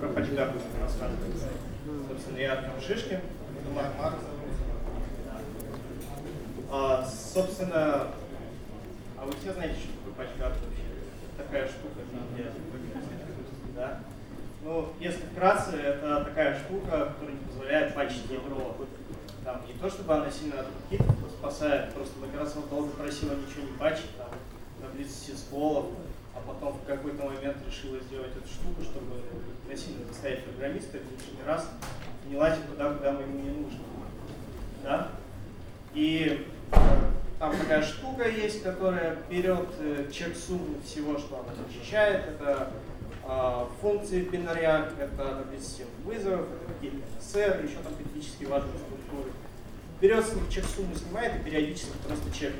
про PatchGuard рассказывать. Собственно, я Артем Шишкин, это Марк Марк. А, собственно, а вы все знаете, что такое PatchGuard вообще? Такая штука, да? Ну, если вкратце, это такая штука, которая не позволяет патчить ядро. Там не то, чтобы она сильно от хит спасает, просто Microsoft долго просила ничего не патчить, там, на близости а потом в какой-то момент решила сделать эту штуку, чтобы насильно заставить программиста лишний раз не лазить туда, куда мы ему не нужно. Да? И э, там такая штука есть, которая берет э, чек сумму всего, что она защищает. Это э, функции бинаря, это допустим, вызовов, это какие-то SR, еще там критически важные структуры. Берет с них чек сумму, снимает и периодически просто чекает.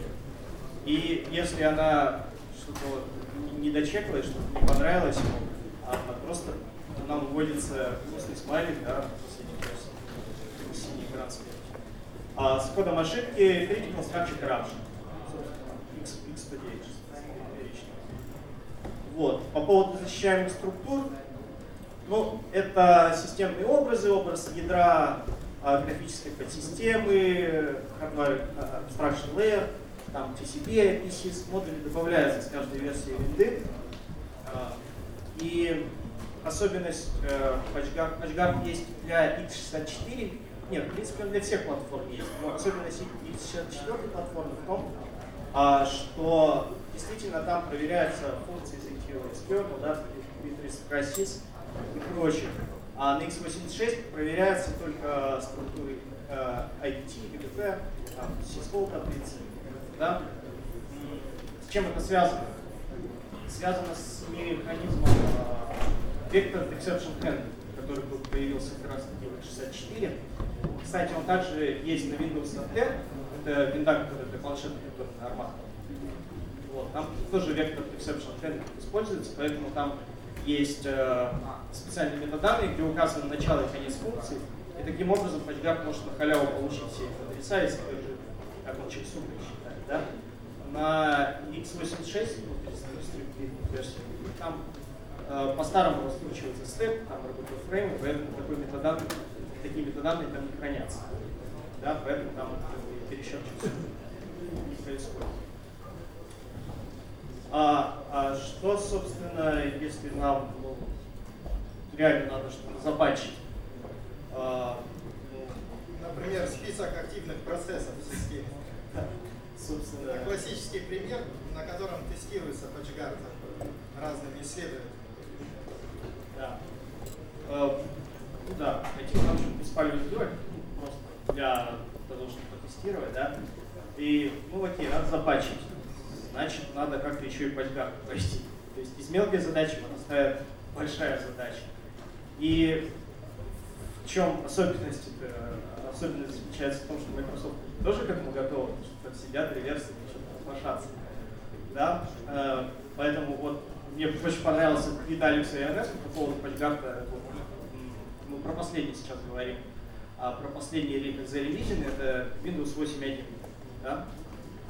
И если она что-то не дочекала, что-то не понравилось ему, а просто нам вводится грустный смайлик, да, синий экран а, с кодом ошибки critical structure corruption. X, X109. Вот. По поводу защищаемых структур, ну, это системные образы, образ ядра а, графической подсистемы, hardware а, abstraction layer, там TCP, PCS, модули добавляются с каждой версии винды. А, и особенность э, PatchGuard, PatchGuard есть для x64, нет, в принципе он для всех платформ есть, но особенность x64 платформы в том, а, что действительно там проверяются функции Secure External, да, Crisis и прочее. А на x86 проверяются только структуры э, IDT, BGP, там, таблицы. Да? С чем это связано? Связано с механизмом э, Vector Exception Handling, который появился как раз таки в 64. Кстати, он также есть на Windows NT, это винда, которая для планшета, который на армах. Вот, там тоже Vector Exception Handling используется, поэтому там есть э, специальные метаданные, где указано начало и конец функции, и таким образом PatchGuard может на халяву получить все эти адреса, если как он чексумы считает, да? На x86, ну, версии, там э, по-старому раскручивается степ, там работают фреймы, поэтому такой метаданный, такие метаданные там не хранятся. Да, поэтому там пересчет чексумы не происходит. А, а что, собственно, если нам ну, реально надо что-то запатчить? А, ну, Например, список активных процессов в системе. Собственно. Это классический пример, на котором тестируется PatchGuard разными исследователями. Да. А, ну да, нам не спали сделать, просто для того, чтобы потестировать, да. И, ну окей, надо запатчить значит, надо как-то еще и PatchGuard пройти. То есть из мелкой задачи вырастает большая задача. И в чем особенность? Это, особенность заключается в том, что Microsoft тоже к этому готова, что сидят реверсы соглашаться. Да? Э, поэтому вот мне очень понравился и Эрнеста по поводу PatchGuard. Вот, мы про последний сейчас говорим. А про последний The Revision это Windows 8.1. Да?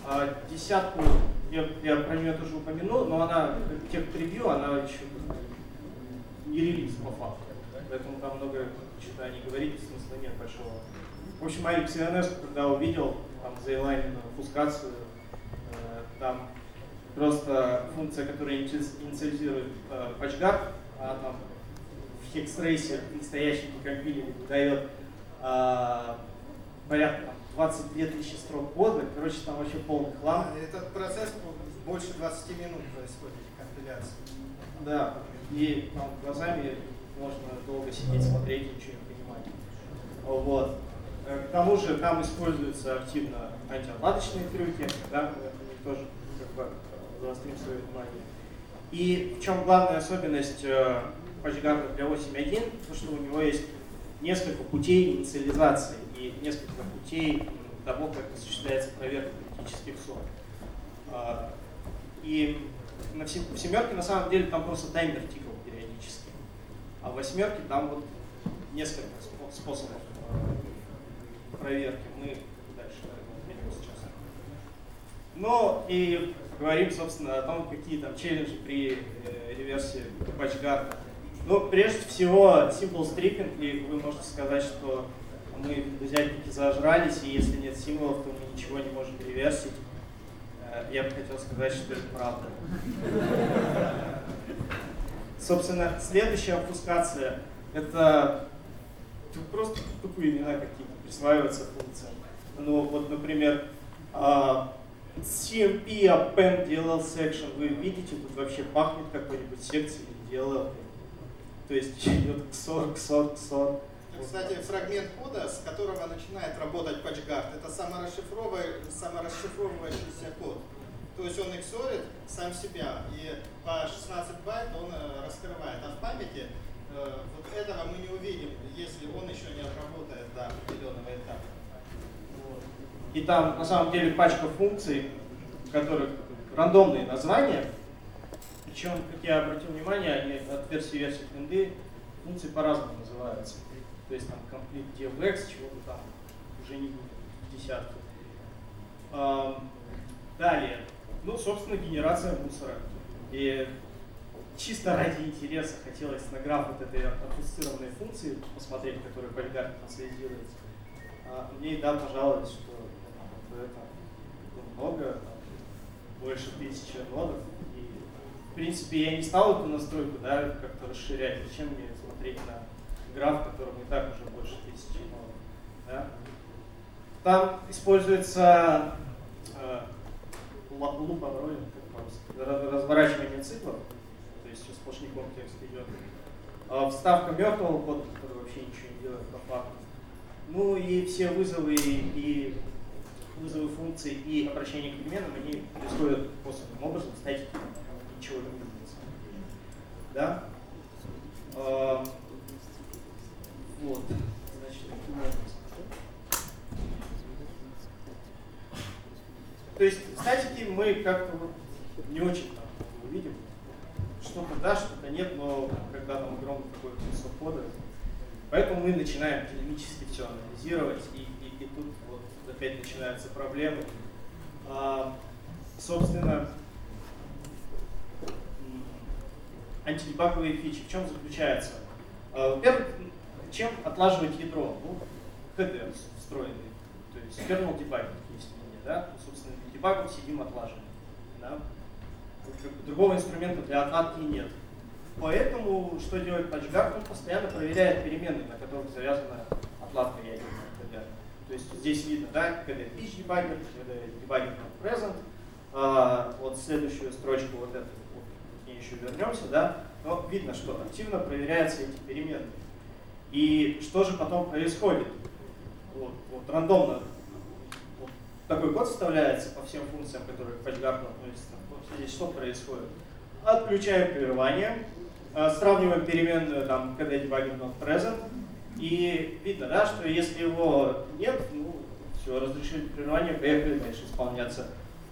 А десятку я, я про нее тоже упомянул, но она, тех превью, она еще не релиз по факту. Поэтому там много не говорить, смысла нет большого. В общем, Алекс CNS, когда увидел там заилайненную фускацию, э, там просто функция, которая инициализирует э, PatchGuard, она там в хекстрейсе настоящий компилере дает э, порядка 22 тысячи строк кода, короче, там вообще полный хлам. Этот процесс больше 20 минут происходит, компиляция. Да, и там глазами можно долго сидеть, смотреть, ничего не понимать. Вот. Э, к тому же там используются активно антиотладочные трюки, да, мы тоже как бы э, заострим свое внимание. И в чем главная особенность э, PatchGuard для 8.1, то что у него есть несколько путей инициализации и несколько путей того, как осуществляется проверка критических сон. А, и на семерке на самом деле там просто таймер тикал периодически. А в восьмерке там вот несколько способов проверки. Мы дальше перейдем сейчас. Ну и говорим, собственно, о том, какие там челленджи при э, реверсии патчгарда Ну, прежде всего, simple stripping, и вы можете сказать, что мы взятники зажрались, и если нет символов, то мы ничего не можем реверсить. Э, я бы хотел сказать, что это правда. Собственно, следующая обфускация — это просто тупые имена какие-то присваиваются функциям. Ну, вот, например, а, CMP append DLL section. Вы видите, тут вообще пахнет какой-нибудь секцией DLL. То есть идет XOR, XOR, XOR. Кстати, фрагмент кода, с которого начинает работать PatchGuard, это саморасшифровывающийся код. То есть он XORит сам себя, и по 16 байт он э, раскрывает. А в памяти вот этого мы не увидим, если он еще не отработает до определенного этапа. И там на самом деле пачка функций, в которых рандомные названия, причем, как я обратил внимание, они от версии версии винды функции по-разному называются. То есть там complete devx, чего-то там уже не будет, десятки. Далее, ну, собственно, генерация мусора. И чисто ради интереса хотелось на граф вот этой ассоциированной функции посмотреть, которая полигарно трансляцируется. А мне да пожаловалось, что это много, больше тысячи нодов. И, в принципе, я не стал эту настройку да, как-то расширять. Зачем мне смотреть на граф, в котором и так уже больше тысячи нодов. Да? Там используется э, луп разворачивание циклов, сейчас сплошняком текст идет. А вставка мертвого кода, который вообще ничего не делает по факту. Ну и все вызовы и вызовы функций и обращение к переменам, они происходят косвенным образом, кстати, ничего не меняется. Да? А, вот. Значит, таким образом. То есть статики мы как-то вот не очень там увидим. Что-то да, что-то нет, но когда там огромный такой кусок кода. Поэтому мы начинаем динамически все анализировать и и тут вот опять начинаются проблемы. А, собственно, антидебаговые фичи в чем заключаются? А, во-первых, чем отлаживать ядро? Ну, КД встроенный, то есть kernel debug есть мнение, да? Собственно, дебагом сидим отлаживаем. Да? Другого инструмента для отладки нет. Поэтому что делает PatchGuard? Он постоянно проверяет переменные, на которых завязана отладка ядерная. То есть здесь видно, да, когда pitch debugger, когда debugger not present. А, вот следующую строчку, вот эту, вот, к ней еще вернемся, да, но видно, что активно проверяются эти переменные. И что же потом происходит? Вот, вот рандомно вот такой код составляется по всем функциям, которые к PatchGuard относятся. Вот здесь что происходит? Отключаем прерывание, сравниваем переменную там, когда debugger not present, и видно, да, что если его нет, ну, все, разрешили прерывание, поехали дальше исполняться.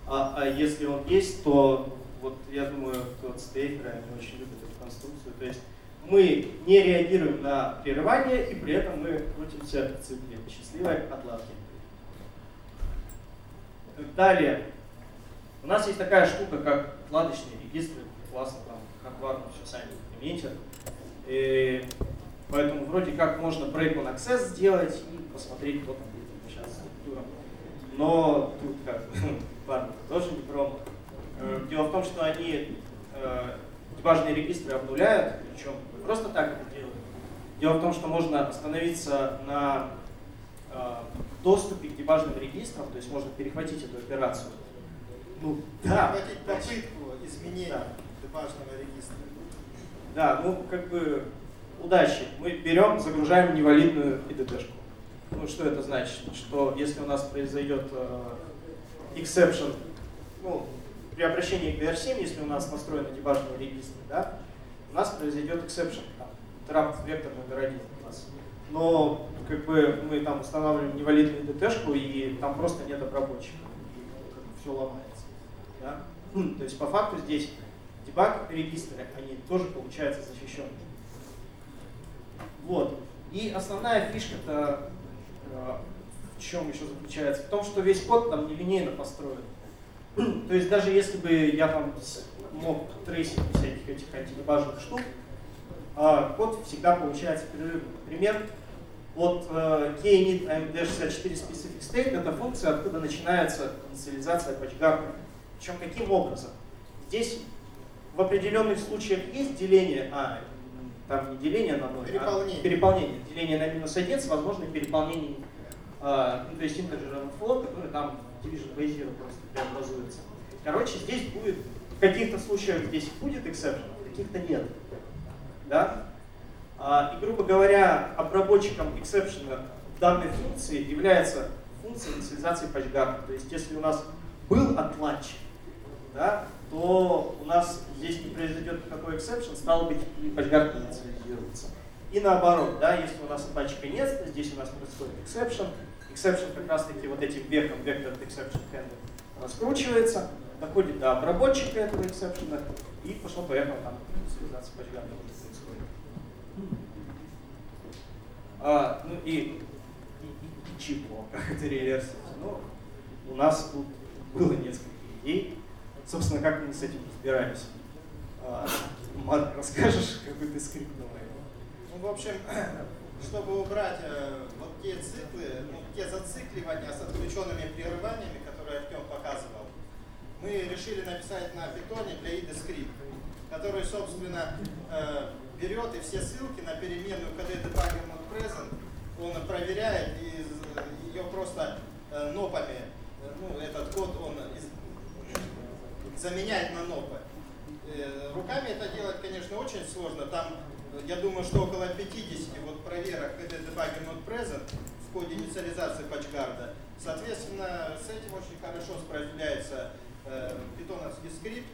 А, а если он есть, то вот я думаю, вот стейкеры, они очень любят эту конструкцию. То есть мы не реагируем на прерывание, и при этом мы крутимся в цикле счастливой отладки. Далее, у нас есть такая штука, как отладочные регистры. Классно, там, хардварно все сами имеете. И Поэтому вроде как можно break on access сделать и посмотреть, кто там будет сейчас структура. Но тут как ладно, тоже не промах. Э, дело в том, что они э, важные регистры обнуляют, причем просто так это делают. Дело в том, что можно остановиться на э, доступе к дебажным регистрам, то есть можно перехватить эту операцию. Ну, да. Перехватить попытку изменения да. Дебажного регистра. Да, ну как бы удачи. Мы берем, загружаем невалидную IDD-шку. Ну, что это значит? Что если у нас произойдет э, exception, ну, при обращении к DR7, если у нас настроены дебажные регистры, да, у нас произойдет exception, там, interrupt вектор номер один у нас. Но как бы мы там устанавливаем невалидную IDT-шку, и там просто нет обработчика, и как бы, все ломается. Да? То есть по факту здесь дебаг регистры, они тоже получаются защищенными. Вот. И основная фишка-то э, в чем еще заключается? В том, что весь код там нелинейно построен. То есть даже если бы я там мог трейсить всяких этих антидебажных штук, а, код всегда получается перерывным. Пример, вот uh, knit amd64 specific state это функция, откуда начинается инициализация патчгарда. Причем каким образом? Здесь в определенных случаях есть деление, а, там не деление на 0, переполнение. а переполнение. Деление на минус 1 с возможным переполнением, а, ну, то есть integer flow, который там division by zero просто преобразуется. Короче, здесь будет, в каких-то случаях здесь будет exception, в каких-то нет. Да? А, и, грубо говоря, обработчиком exception данной функции является функция инициализации патчгарда. То есть, если у нас был отладчик, да, то у нас здесь не произойдет никакой exception, стало быть, патчгард не инициализируется. И наоборот, да, если у нас отладчика нет, здесь у нас происходит exception. Exception как раз таки вот этим веком, вектор exception handle раскручивается, доходит до обработчика этого эксепшена, и пошло-поехало там инициализация патчгарда уже происходит. А, ну и, и, и, и чего, как это реверсить? Ну, у нас тут было несколько идей. Собственно, как мы с этим разбирались? А, Марк, расскажешь, какой ты скрипт новый? Ну, в общем, чтобы убрать э, вот те циклы, ну, те зацикливания с отключенными прерываниями, которые Артем показывал, мы решили написать на питоне для IDE скрипт, который, собственно, э, берет и все ссылки на переменную KD debugger not present, он проверяет и ее просто э, нопами, э, ну, этот код он из, заменяет на нопы. Э, руками это делать, конечно, очень сложно. Там, я думаю, что около 50 вот проверок KD debugger not present в ходе инициализации патчгарда. Соответственно, с этим очень хорошо справляется э, питоновский скрипт.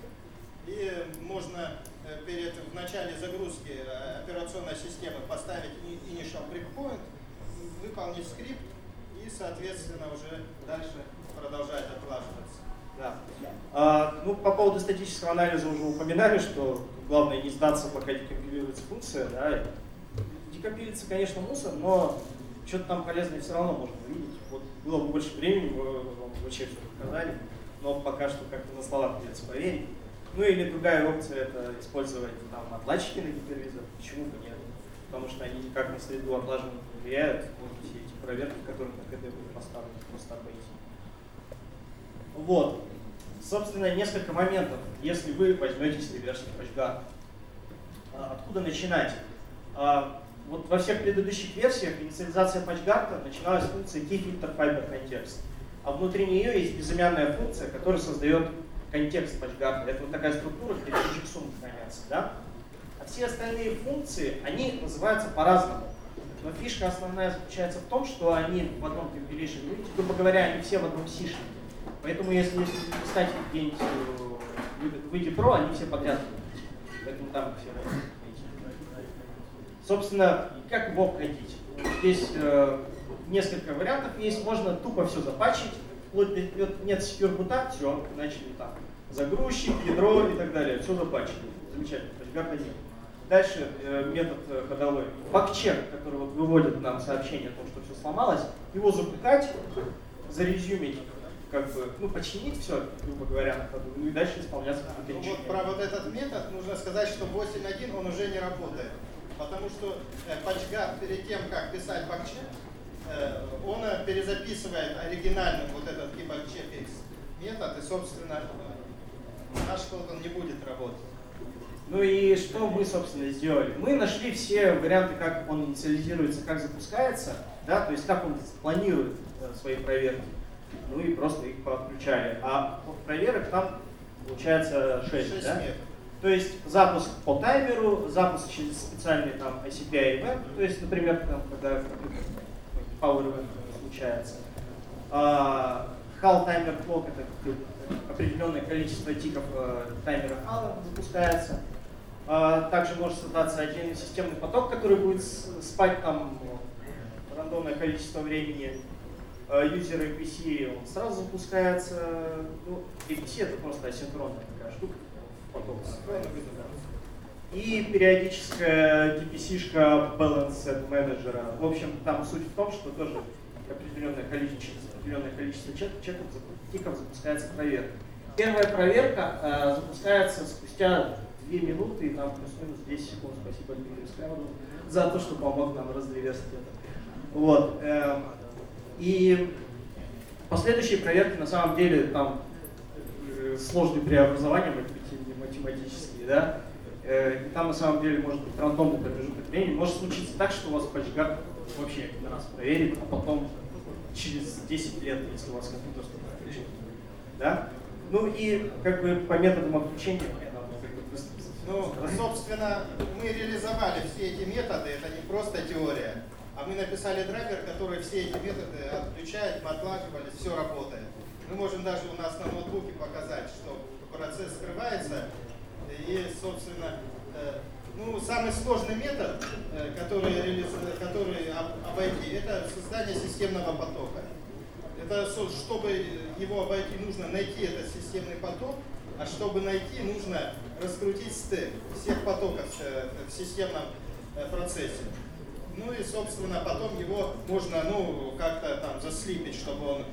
И можно э, перед, в начале загрузки э, операционной системы поставить initial breakpoint, выполнить скрипт и, соответственно, уже дальше продолжать отлаживаться. Да. А, ну, по поводу статического анализа уже упоминали, что главное не сдаться, пока декомпилируется функция. Да. Декомпилится, конечно, мусор, но что-то там полезное все равно можно увидеть. Вот было бы больше времени, мы вам вообще все показали, но пока что как-то на словах придется поверить. Ну или другая опция это использовать там отладчики на гипервизор. Почему бы нет? Потому что они никак на среду отлаживания не влияют. Вот все эти проверки, которые на КД были поставлены, просто обойти. Вот. Собственно, несколько моментов, если вы возьметесь реверсить PatchGuard. Откуда начинать? А, вот во всех предыдущих версиях инициализация PatchGuard начиналась с функции KeyFilterFiberContext. А внутри нее есть безымянная функция, которая создает контекст PatchGuard. Это вот такая структура, где суммы хранятся. Да? А все остальные функции, они называются по-разному. Но фишка основная заключается в том, что они в одном compilation unit, грубо говоря, они все в одном сишнике. Поэтому если писать где-нибудь в ID Pro, они все подряд. Поэтому там все Собственно, как его обходить? Здесь э, несколько вариантов есть. Можно тупо все запачить. Вплоть до, нет секьюр-бута, все, начали там. Загрузчик, ядро и так далее. Все запачили. Замечательно. Патчгард один. Дальше э, метод э, ходовой. Бакчек, который вот выводит нам сообщение о том, что все сломалось, его запускать, зарезюмить как бы, ну, починить все, грубо говоря, на ходу, ну и дальше исполняться ну, Вот про вот этот метод нужно сказать, что 8.1 он уже не работает. Потому что э, PatchGuard перед тем, как писать бакчек, э, он э, перезаписывает оригинальный вот этот keybackcheckx метод, и, собственно, наш код он не будет работать. Ну и что мы, собственно, сделали? Мы нашли все варианты, как он инициализируется, как запускается, да, то есть как он планирует свои проверки ну и просто их подключали. А проверок там получается 6, 6 да? метров. То есть запуск по таймеру, запуск через специальный там ICPI event, то есть, например, там, когда power event случается. HAL timer clock это определенное количество тиков э, таймера HAL запускается. А, также может создаться отдельный системный поток, который будет спать там рандомное количество времени юзер APC он сразу запускается. Ну, APC это просто асинхронная такая штука, поток И периодическая DPC-шка Balanced менеджера. В общем, там суть в том, что тоже определенное количество, определенное количество чеков, тиков запускается проверка. Первая проверка э, запускается спустя 2 минуты, и там плюс-минус 10 секунд. Спасибо Дмитрию Скляуду за то, что помог нам разреверсить это. Вот. Эм, и последующие проверки на самом деле там э, сложные преобразования математические, да, э, и там на самом деле может быть рандомный промежуток времени. Может случиться так, что у вас PatchGuard вообще один раз проверит, а потом через 10 лет, если у вас компьютер что-то отключит. Да? Ну и как бы по методам отключения ну, собственно, мы реализовали все эти методы, это не просто теория, а мы написали драйвер, который все эти методы отключает, мы отлаживали, все работает. Мы можем даже у нас на ноутбуке показать, что процесс скрывается, и, собственно, э, ну, самый сложный метод, э, который, который обойти, это создание системного потока. Это, чтобы его обойти, нужно найти этот системный поток, а чтобы найти, нужно раскрутить стек всех потоков э, в системном процессе. Ну и, собственно, потом его можно, ну, как-то там заслипить, чтобы он,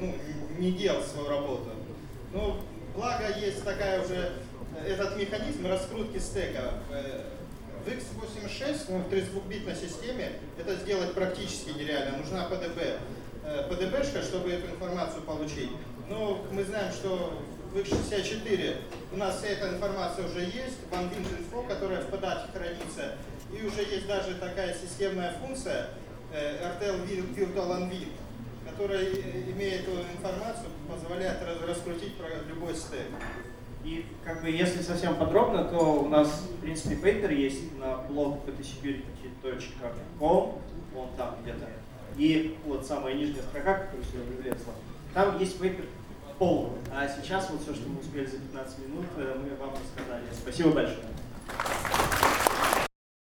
ну, не делал свою работу. Но благо есть такая уже, этот механизм раскрутки стека в x86, ну, в 32-битной системе, это сделать практически нереально. Нужна PDB-шка, э, чтобы эту информацию получить. Но мы знаем, что в x64 у нас вся эта информация уже есть, в OneWinch которая в подаче хранится, и уже есть даже такая системная функция э, RTL Virtual Unwin, которая имеет эту информацию, позволяет раскрутить любой стек. И как бы если совсем подробно, то у нас в принципе пейпер есть на блог ptsecurity.com, он там где-то. И вот самая нижняя строка, которая сюда влезла, там есть пейпер полный. А сейчас вот все, что мы успели за 15 минут, э, мы вам рассказали. Спасибо большое.